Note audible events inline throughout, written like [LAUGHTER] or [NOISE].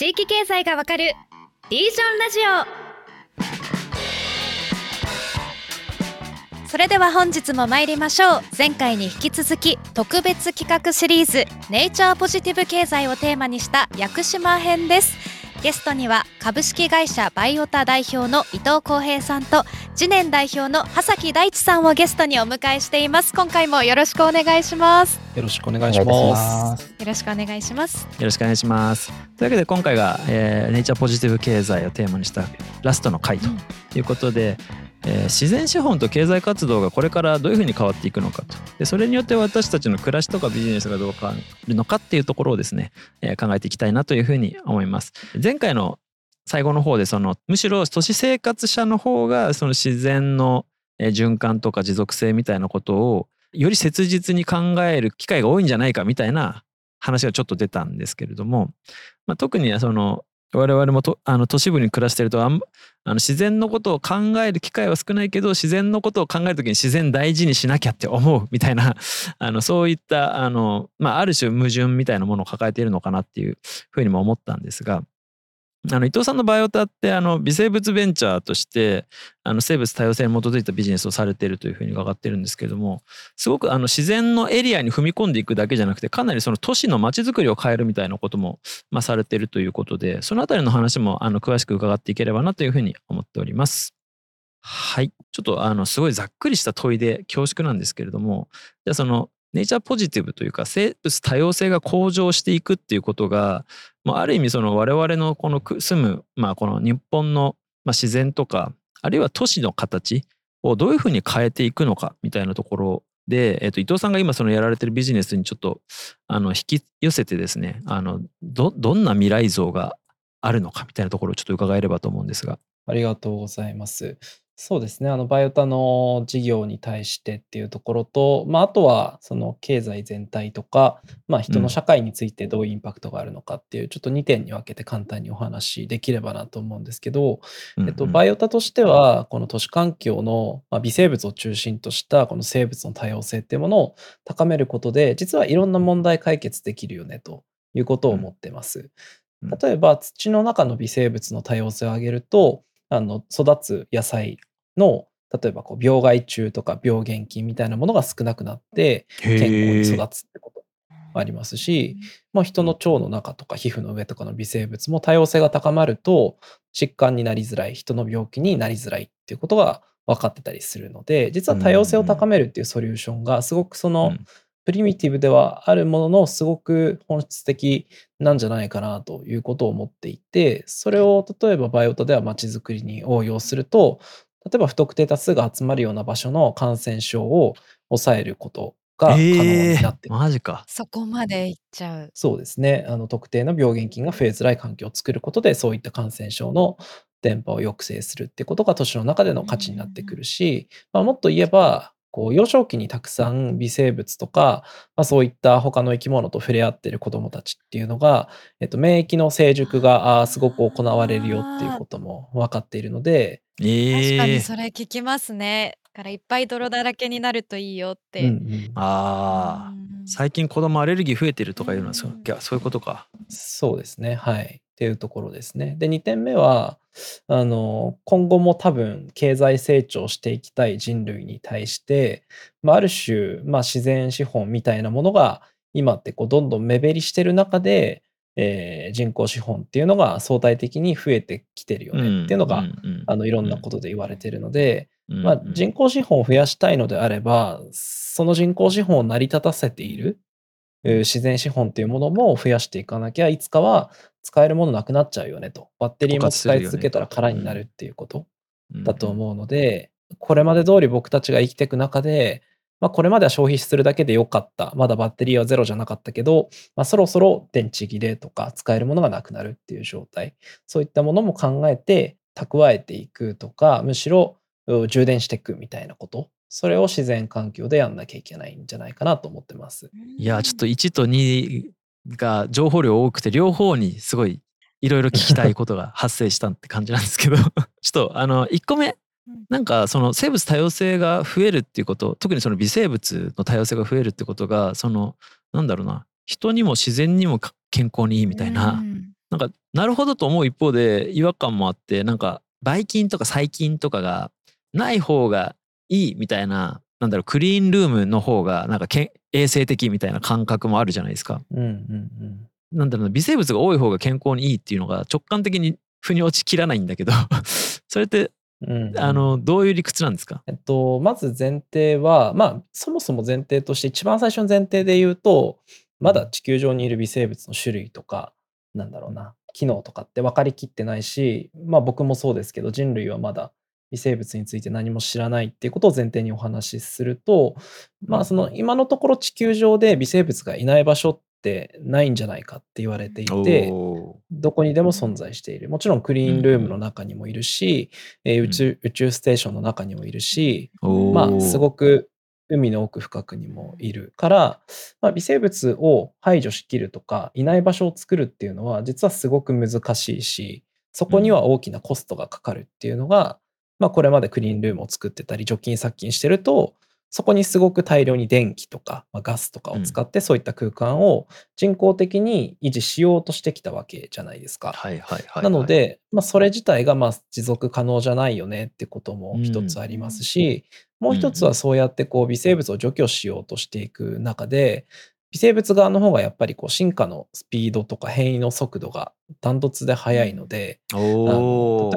地域経済がわかるリージョンラジオ。それでは本日も参りましょう。前回に引き続き特別企画シリーズネイチャーポジティブ経済をテーマにした屋久島編です。ゲストには株式会社バイオタ代表の伊藤光平さんと次年代表の葉崎大地さんをゲストにお迎えしています。今回もよろしくお願いします。よろしくお願いします。よろしくお願いします。よろしくお願いします。というわけで今回が、えー、ネイチャーポジティブ経済をテーマにしたラストの回ということで、うんえー、自然資本と経済活動がこれからどういうふうに変わっていくのかと。でそれによって私たちの暮らしとかビジネスがどう変わるのかっていうところをですね、えー、考えていきたいなというふうに思います。前回の最後の方でそのむしろ都市生活者の方がその自然の循環とか持続性みたいなことをより切実に考える機会が多いんじゃないかみたいな話がちょっと出たんですけれども、まあ、特にその我々もとあの都市部に暮らしてるとあの自然のことを考える機会は少ないけど自然のことを考える時に自然大事にしなきゃって思うみたいな [LAUGHS] あのそういったあの、まあ、ある種矛盾みたいなものを抱えているのかなっていうふうにも思ったんですがあの伊藤さんのバイオタってあの微生物ベンチャーとしてあの生物多様性に基づいたビジネスをされているというふうに伺ってるんですけれどもすごくあの自然のエリアに踏み込んでいくだけじゃなくてかなりその都市の街づくりを変えるみたいなことも、まあ、されているということでそのあたりの話もあの詳しく伺っていければなというふうに思っております。はい。ちょっとあのすごいざっくりした問いで恐縮なんですけれどもじゃあそのネイチャーポジティブというか生物多様性が向上していくっていうことが、まあ、ある意味その我々のこの住む、まあ、この日本の自然とかあるいは都市の形をどういうふうに変えていくのかみたいなところで、えっと、伊藤さんが今そのやられてるビジネスにちょっとあの引き寄せてですねあのどどんな未来像があるのかみたいなところをちょっと伺えればと思うんですが。ありがとうございます。そうですね。あの、バイオタの事業に対してっていうところと、まあ、あとは、その経済全体とか、まあ、人の社会についてどういうインパクトがあるのかっていう、ちょっと2点に分けて簡単にお話しできればなと思うんですけど、うんえっと、バイオタとしては、この都市環境の、まあ、微生物を中心としたこの生物の多様性っていうものを高めることで、実はいろんな問題解決できるよねということを思ってます。例えば、土の中の微生物の多様性を上げると、あの育つ野菜の例えばこう病害虫とか病原菌みたいなものが少なくなって健康に育つってこともありますし、まあ、人の腸の中とか皮膚の上とかの微生物も多様性が高まると疾患になりづらい人の病気になりづらいっていうことが分かってたりするので実は多様性を高めるっていうソリューションがすごくその、プリミティブではあるもののすごく本質的なんじゃないかなということを思っていてそれを例えばバイオタでは街づくりに応用すると例えば不特定多数が集まるような場所の感染症を抑えることが可能になってえー、マジか。そこまでいっちゃう。そうですね。あの特定の病原菌が増えづらい環境を作ることで、そういった感染症の電波を抑制するってことが都市の中での価値になってくるし、まあ、もっと言えば、こう幼少期にたくさん微生物とか、まあ、そういった他の生き物と触れ合ってる子どもたちっていうのが、えっと、免疫の成熟がすごく行われるよっていうことも分かっているので、えー、確かにそれ聞きますね。からいっぱい泥だらけになるといいよって。うんうん、ああ、最近子供アレルギー増えてるとかいうのはそう,、いやそういうことか。そうですね。はい。っていうところですね。で、2点目は、あの、今後も多分経済成長していきたい人類に対して、まあ、ある種、まあ、自然資本みたいなものが今ってこうどんどん目減りしてる中で、えー、人工資本っていうのが相対的に増えてきてるよねっていうのが、あのいろんなことで言われてるので、まあ、人工資本を増やしたいのであればその人工資本を成り立たせている自然資本っていうものも増やしていかなきゃいつかは使えるものなくなっちゃうよねとバッテリーも使い続けたら空になるっていうことだと思うので、これまで通り僕たちが生きていく中でまあ、これまでは消費するだけでよかった。まだバッテリーはゼロじゃなかったけど、まあ、そろそろ電池切れとか使えるものがなくなるっていう状態。そういったものも考えて蓄えていくとか、むしろ充電していくみたいなこと。それを自然環境でやんなきゃいけないんじゃないかなと思ってます。いや、ちょっと1と2が情報量多くて、両方にすごいいろいろ聞きたいことが発生したって感じなんですけど。[LAUGHS] ちょっとあの1個目なんかその生物多様性が増えるっていうこと特にその微生物の多様性が増えるってことがそのなんだろうな人にも自然にも健康にいいみたいな、なんかなるほどと思う一方で違和感もあってなんかばい菌とか細菌とかがない方がいいみたいななんだろうクリーンルームの方がなんかけ衛生的みたいな感覚もあるじゃないですか。うんうんうん。なんだろうな微生物が多い方が健康にいいっていうのが直感的に腑に落ちきらないんだけど [LAUGHS] それってうんうんあのどういう理屈なんですか？えっと、まず前提は、まあ、そもそも前提として、一番最初の前提で言うと、まだ地球上にいる微生物の種類とか、なんだろうな、機能とかって分かりきってないし、まあ僕もそうですけど、人類はまだ微生物について何も知らないっていうことを前提にお話しすると、まあその今のところ地球上で微生物がいない場所ってないんじゃないかって言われていて、おどこにでも存在している。もちろんクリーンルームの中にもいるし、えー宇宙宇宙ステーションの中にもいるし、まあすごく海の奥深くにもいるから、まあ、微生物を排除しきるとかいない場所を作るっていうのは実はすごく難しいしそこには大きなコストがかかるっていうのが、まあこれまでクリーンルームを作ってたり除菌殺菌してるとそこにすごく大量に電気とか、まあ、ガスとかを使ってそういった空間を人工的に維持しようとしてきたわけじゃないですか。はいはいはいはい。なので、まあ、それ自体がまあ持続可能じゃないよねってことも一つありますし、もう一つはそうやってこう微生物を除去しようとしていく中で、微生物側の方がやっぱりこう進化のスピードとか変異の速度がダントツで速いので、例え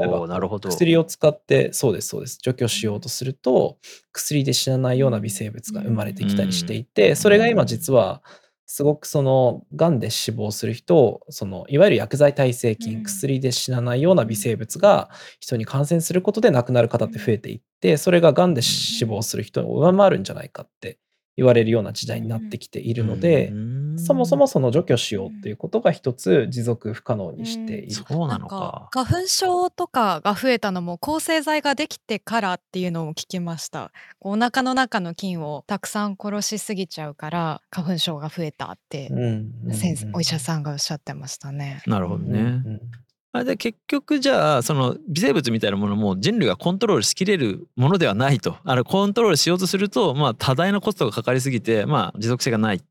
ばおなるほど。薬を使ってそうですそうです。除去しようとすると薬で死なないような微生物が生まれてきたりしていて、それが今実はすごくそのがんで死亡する人をそのいわゆる薬剤耐性菌、うん。薬で死なないような微生物が人に感染することで亡くなる方って増えていってそれががんで死亡する人を上回るんじゃないかって言われるような時代になってきているので、そもそもその除去しようっていうことが一つ持続不可能にしている。そうなのんか。花粉症とかが増えたのも抗生剤ができてからっていうのを聞きましたこうお腹の中の菌をたくさん殺しすぎちゃうから花粉症が増えたってうんうんうん先生お医者さんがおっしゃってましたね。なるほどね。あれで結局じゃあその微生物みたいなものも人類がコントロールしきれるものではないと。あのコントロールしようとするとまあ多大なコストがかかりすぎてまあ持続性がない。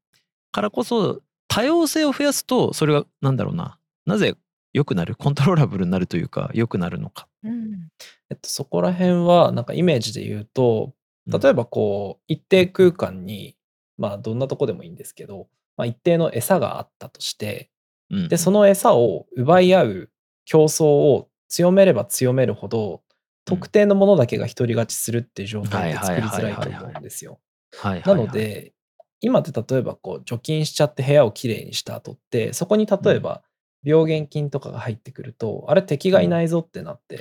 からこそ多様性を増やすとそれがなんだろうな。なぜ良くなる？コントローラブルになるというか良くなるのか。うん。えっと、そこら辺はなんかイメージで言うと例えばこう一定空間にまあどんなとこでもいいんですけど、まあ、一定の餌があったとしてうん。でその餌を奪い合う競争を強めれば強めるほど特定のものだけが独り勝ちするっていう状態って作りづらいと思うんですよ。なはいので今って例えばこう除菌しちゃって部屋をきれいにした後ってそこに例えば病原菌とかが入ってくるとあれ敵がいないぞってなって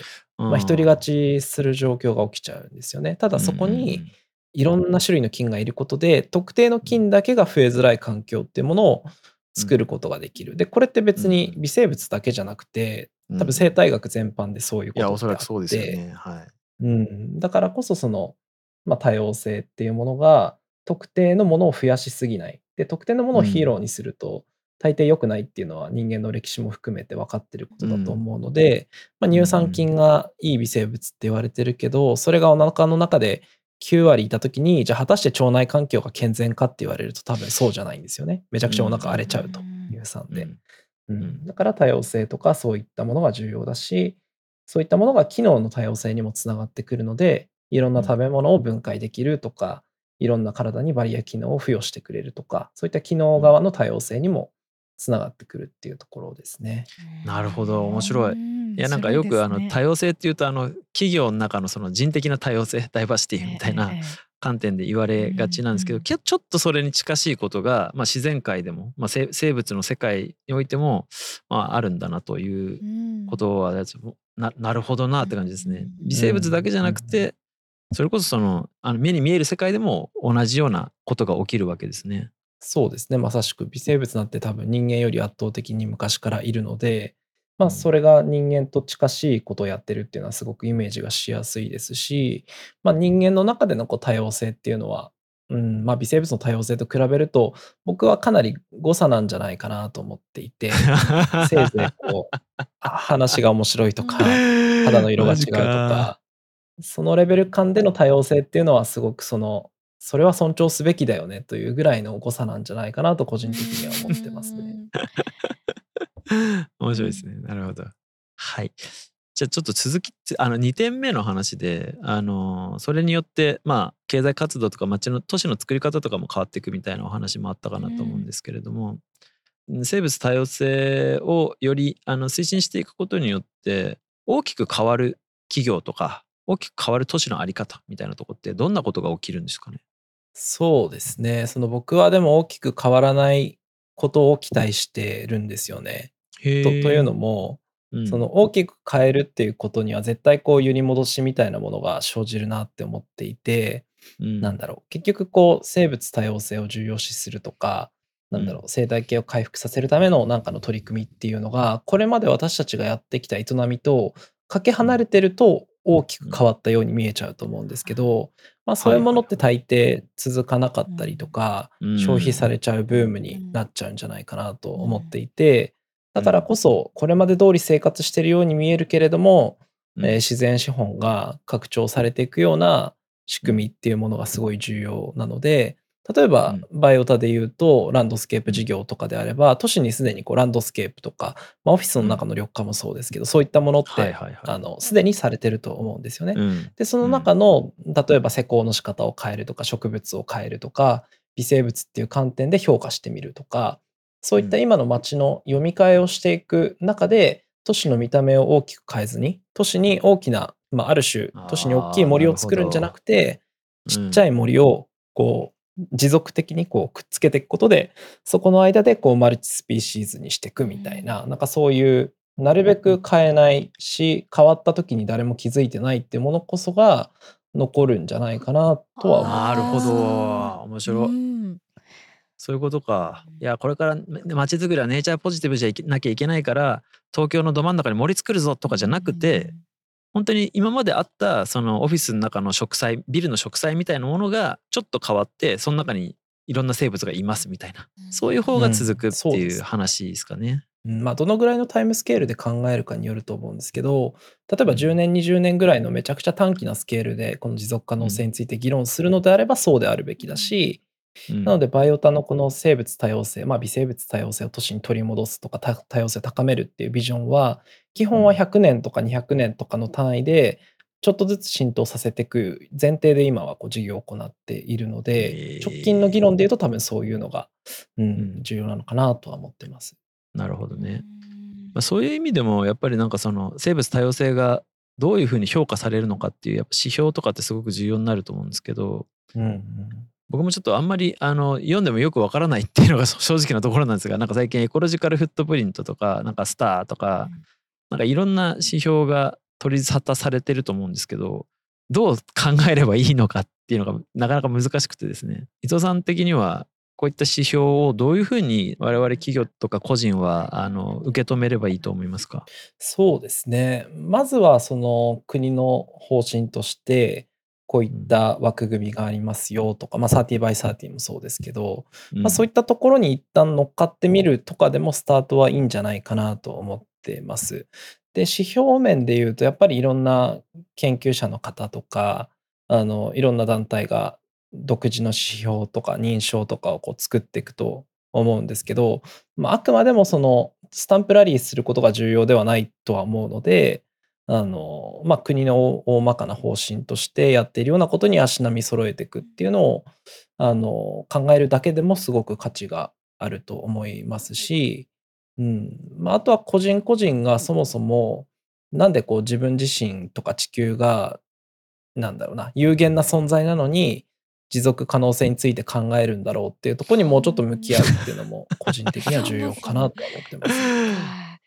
まあ、独り勝ちする状況が起きちゃうんですよね。ただそこにいろんな種類の菌がいることで特定の菌だけが増えづらい環境っていうものを作ることができる。でこれって別に微生物だけじゃなくて多分生態学全般でそういういことやおそらくって。あってそうですよね。はい。うん、だからこそその、まあ、多様性っていうものが特定のものを増やしすぎない。で特定のものをヒーローにすると、大抵良くないっていうのは人間の歴史も含めて分かってることだと思うので、まあ、乳酸菌がいい微生物って言われてるけどそれがお腹の中で9割いた時にじゃあ果たして腸内環境が健全かって言われると多分そうじゃないんですよね。めちゃくちゃお腹荒れちゃうと、うん。乳酸で。うん。うん。うんだから多様性とかそういったものが重要だしそういったものが機能の多様性にもつながってくるのでいろんな食べ物を分解できるとかいろんな体にバリア機能を付与してくれるとかそういった機能側の多様性にもつながってくるっていうところですね。なるほど。面白い。うん。いやなんかよくあの多様性っていうとあの企業の中のその人的な多様性ダイバーシティみたいな観点で言われがちなんですけど、ちょっとそれに近しいことが、まあ、自然界でも、まあ、生生物の世界においても、まあ、あるんだなということはななるほどなって感じですね。うん。微生物だけじゃなくてそれこそそのあの目に見える世界でも同じようなことが起きるわけですね。そうですね。まさしく微生物なんて多分人間より圧倒的に昔からいるので、まあ、うん。それが人間と近しいことをやってるっていうのはすごくイメージがしやすいですし、まあ、人間の中でのこう多様性っていうのは、うんまあ、微生物の多様性と比べると僕はかなり誤差なんじゃないかなと思っていてせいぜいこう [LAUGHS] あ話が面白いとか肌の色が違うとかそのレベル感での多様性っていうのはすごくそのそれは尊重すべきだよねというぐらいの誤差なんじゃないかなと個人的には思ってますね。面白いですね。なるほど。はい。じゃあちょっと続きあの2点目の話であのそれによってまあ経済活動とか町の都市の作り方とかも変わっていくみたいなお話もあったかなと思うんですけれども、生物多様性をよりあの推進していくことによって大きく変わる企業とか大きく変わる都市の在り方みたいなとこってどんなことが起きるんですかね？そうですね。その僕はでも大きく変わらないことを期待してるんですよね。とというのも、うん、その大きく変えるっていうことには絶対こう揺り戻しみたいなものが生じるなって思っていて、うん、なん。だろう。結局こう生物多様性を重要視するとかなんだろう生態系を回復させるためのなんかの取り組みっていうのがこれまで私たちがやってきた営みとかけ離れてると大きく変わったように見えちゃうと思うんですけど、まあ、そういうものって大抵続かなかったりとか、消費されちゃうブームになっちゃうんじゃないかなと思っていて、だからこそこれまで通り生活してるように見えるけれども、えー、自然資本が拡張されていくような仕組みっていうものがすごい重要なので例えば、バイオタで言うと、ランドスケープ事業とかであれば、都市にすでにこうランドスケープとか、まあ、オフィスの中の緑化もそうですけど、そういったものって、あの、すでにされてると思うんですよね。で、その中の、例えば施工の仕方を変えるとか、植物を変えるとか、微生物っていう観点で評価してみるとか、そういった今の街の読み替えをしていく中で、都市の見た目を大きく変えずに、都市に大きな、まあ、ある種、都市に大きい森を作るんじゃなくて、ちっちゃい森をこう持続的にこうくっつけていくことでそこの間でこうマルチスピーシーズにしていくみたいななんかそういうなるべく変えないし変わった時に誰も気づいてないっていうものこそが残るんじゃないかなとは思います。なるほど。面白い、そういうことか。いやこれから街づくりはネイチャーポジティブじゃなきゃいけないから東京のど真ん中に森作るぞとかじゃなくて、本当に今まであったそのオフィスの中の植栽ビルの植栽みたいなものがちょっと変わってその中にいろんな生物がいますみたいな、そういう方が続くっていう話ですかね。うん、まあ、どのぐらいのタイムスケールで考えるかによると思うんですけど例えば10年20年ぐらいのめちゃくちゃ短期なスケールでこの持続可能性について議論するのであればそうであるべきだし、うん、なのでバイオタのこの生物多様性、まあ、微生物多様性を都市に取り戻すとか多様性を高めるっていうビジョンは基本は100年とか200年とかの単位でちょっとずつ浸透させていく前提で今はこう事業を行っているので、直近の議論でいうと多分そういうのが、うん、重要なのかなとは思ってます。なるほどね。まあ、そういう意味でもやっぱりなんかその生物多様性がどういうふうに評価されるのかっていうやっぱ指標とかってすごく重要になると思うんですけど、うんうん、僕もちょっとあんまりあの読んでもよくわからないっていうのが [LAUGHS] 正直なところなんですがなんか最近エコロジカルフットプリントとかなんかスターとか、なんかいろんな指標が取り沙汰されてると思うんですけどどう考えればいいのかっていうのがなかなか難しくてですね。伊藤さん的にはこういった指標をどういうふうに我々企業とか個人はあの受け止めればいいと思いますか？そうですね。まずはその国の方針としてこういった枠組みがありますよとか、まあ、30 by 30もそうですけど、まあ、そういったところに一旦乗っかってみるとかでもスタートはいいんじゃないかなと思ってます。で、指標面で言うと、やっぱりいろんな研究者の方とか、あの、いろんな団体が独自の指標とか認証とかをこう作っていくと思うんですけど、まあ、あくまでもそのスタンプラリーすることが重要ではないとは思うので、あの、まあ、国の大まかな方針としてやっているようなことに足並み揃えていくっていうのを、あの、考えるだけでもすごく価値があると思いますし、うん。まあ、あとは個人個人がそもそも、なんでこう自分自身とか地球が、なんだろうな、有限な存在なのに、持続可能性について考えるんだろうっていうところにもうちょっと向き合うっていうのも個人的には重要かなと思ってます。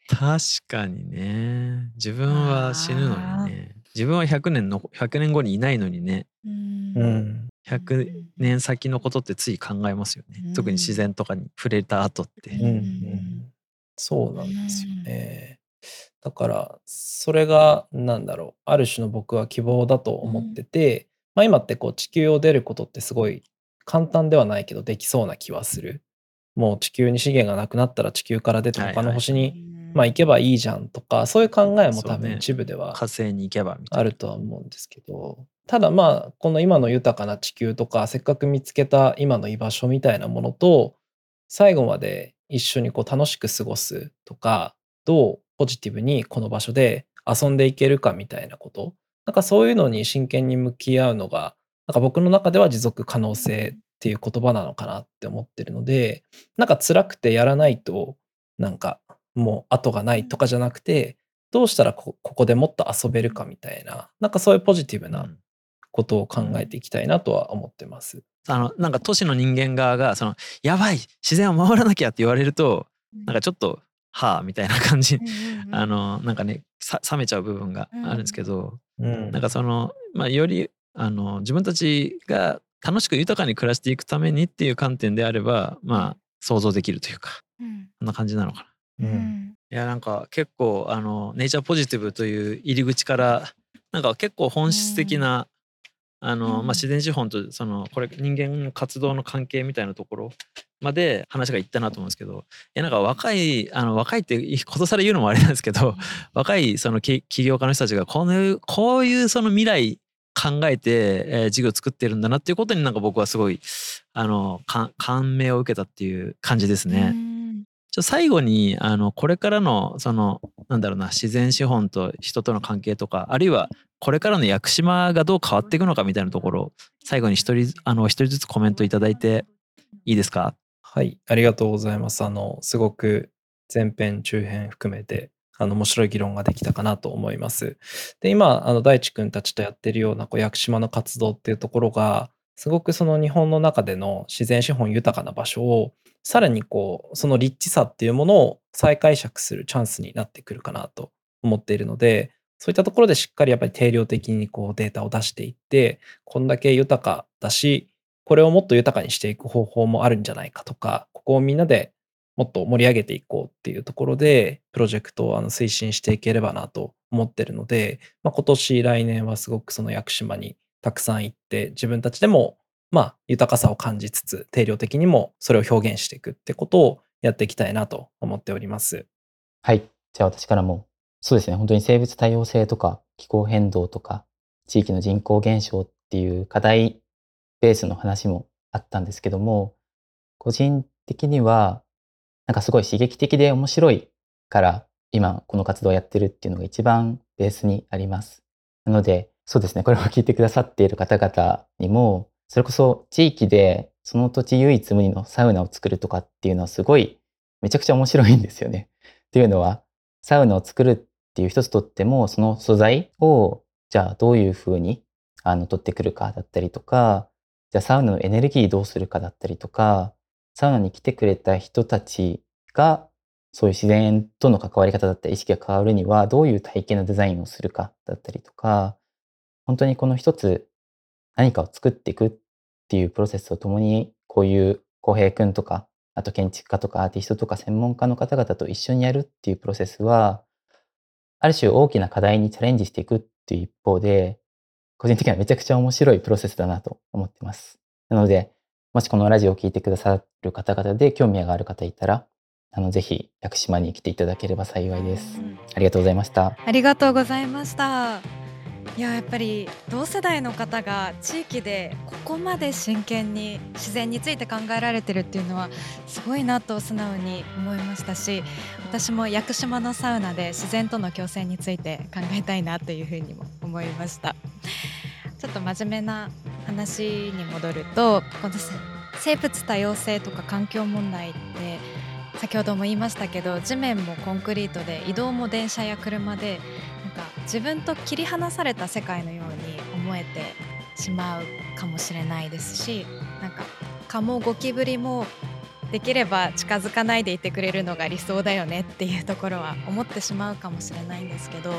確かにね。自分は死ぬのにね。自分は100年の、100年後にいないのにね。うん。100年先のことってつい考えますよね。特に自然とかに触れた後って。うん、うん、そうなんですよね。だから、それが、なんだろう、ある種の僕は希望だと思ってて、まあ今ってこう地球を出ることってすごい簡単ではないけどできそうな気はする。もう地球に資源がなくなったら地球から出て他の星にまあ行けばいいじゃんとか、そういう考えも多分一部では火星に行けばあるとは思うんですけど、ただまあ、この今の豊かな地球とか、せっかく見つけた今の居場所みたいなものと、最後まで一緒にこう楽しく過ごすとか、どうポジティブにこの場所で遊んでいけるかみたいなこと。なんかそういうのに真剣に向き合うのがなんか僕の中では持続可能性っていう言葉なのかなって思ってるのでなんか辛くてやらないとなんかもう後がないとかじゃなくてどうしたらここでもっと遊べるかみたいななんかそういうポジティブなことを考えていきたいなとは思ってます。あのなんか都市の人間側がそのやばい自然を守らなきゃって言われるとなんかちょっとはあみたいな感じ、[LAUGHS] あのなんかね冷めちゃう部分があるんですけど、うん、なんかその、まあ、よりあの自分たちが楽しく豊かに暮らしていくためにっていう観点であればまあ想像できるというか、うん、こんな感じなのかな。うん、いやなんか結構あのネイチャーポジティブという入り口からなんか結構本質的なあの、まあ、自然資本とそのこれ人間の活動の関係みたいなところまで話がいったなと思うんですけどいやなんか若いあの若いって [LAUGHS] ことさら言うのもあれなんですけど若いその起業家の人たちがこのこういうその未来考えて、えー、事業を作ってるんだなっていうことになんか僕はすごいあの感銘を受けたっていう感じですね。ちょ最後にあのこれからのそのなんだろうな自然資本と人との関係とかあるいはこれからの屋久島がどう変わっていくのかみたいなところ最後に一人人ずつコメントいただいていいですか？はいありがとうございますあのすごく前編中編含めてあの面白い議論ができたかなと思います。で今あの大地君たちとやってるようなこう屋久島の活動っていうところがすごくその日本の中での自然資本豊かな場所をさらにこうその立地さっていうものを再解釈するチャンスになってくるかなと思っているのでそういったところでしっかりやっぱり定量的にこうデータを出していってこんだけ豊かだしこれをもっと豊かにしていく方法もあるんじゃないかとかここをみんなでもっと盛り上げていこうっていうところでプロジェクトをあの推進していければなと思ってるので、まあ、今年来年はすごくその屋久島にたくさん行って自分たちでもまあ豊かさを感じつつ定量的にもそれを表現していくってことをやっていきたいなと思っております。はい。じゃあ私からもそうですね本当に生物多様性とか気候変動とか地域の人口減少っていう課題ベースの話もあったんですけども個人的にはなんかすごい刺激的で面白いから今この活動をやってるっていうのが一番ベースにあります。なのでそうですね、これを聞いてくださっている方々にも、それこそ地域でその土地唯一無二のサウナを作るとかっていうのはすごいめちゃくちゃ面白いんですよね。[LAUGHS] っていうのは、サウナを作るっていう一つとっても、その素材をじゃあどういうふうにあの取ってくるかだったりとか、じゃあサウナのエネルギーどうするかだったりとか、サウナに来てくれた人たちがそういう自然との関わり方だったり意識が変わるにはどういう体験のデザインをするかだったりとか、本当にこの一つ何かを作っていくっていうプロセスとともに、こういう浩平くんとか、あと建築家とかアーティストとか専門家の方々と一緒にやるっていうプロセスは、ある種大きな課題にチャレンジしていくっていう一方で、個人的にはめちゃくちゃ面白いプロセスだなと思ってます。なので、もしこのラジオを聴いてくださる方々で興味がある方いたら、あのぜひ屋久島に来ていただければ幸いです。ありがとうございました。ありがとうございました。いややっぱり同世代の方が地域でここまで真剣に自然について考えられてるっていうのはすごいなと素直に思いましたし私も屋久島のサウナで自然との共生について考えたいなというふうにも思いました。ちょっと真面目な話に戻るとこの生物多様性とか環境問題って先ほども言いましたけど地面もコンクリートで移動も電車や車で自分と切り離された世界のように思えてしまうかもしれないですしなんか蚊もゴキブリもできれば近づかないでいてくれるのが理想だよねっていうところは思ってしまうかもしれないんですけど、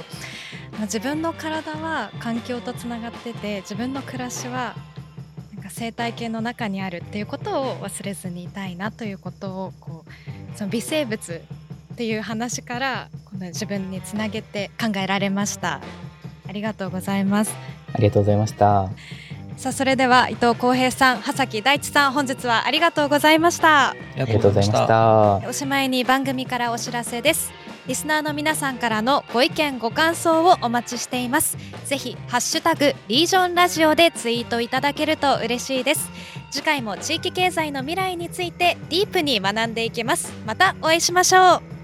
ま、自分の体は環境とつながってて自分の暮らしはなんか生態系の中にあるっていうことを忘れずにいたいなということをこうその微生物っていう話からこの自分につなげて考えられました。ありがとうございます。ありがとうございました。さあそれでは伊藤浩平さん、羽崎大地さん本日はありがとうございました。ありがとうございました。おしまいに番組からお知らせです。リスナーの皆さんからのご意見ご感想をお待ちしています。ぜひハッシュタグリージョンラジオでツイートいただけると嬉しいです。次回も地域経済の未来についてディープに学んでいきます。またお会いしましょう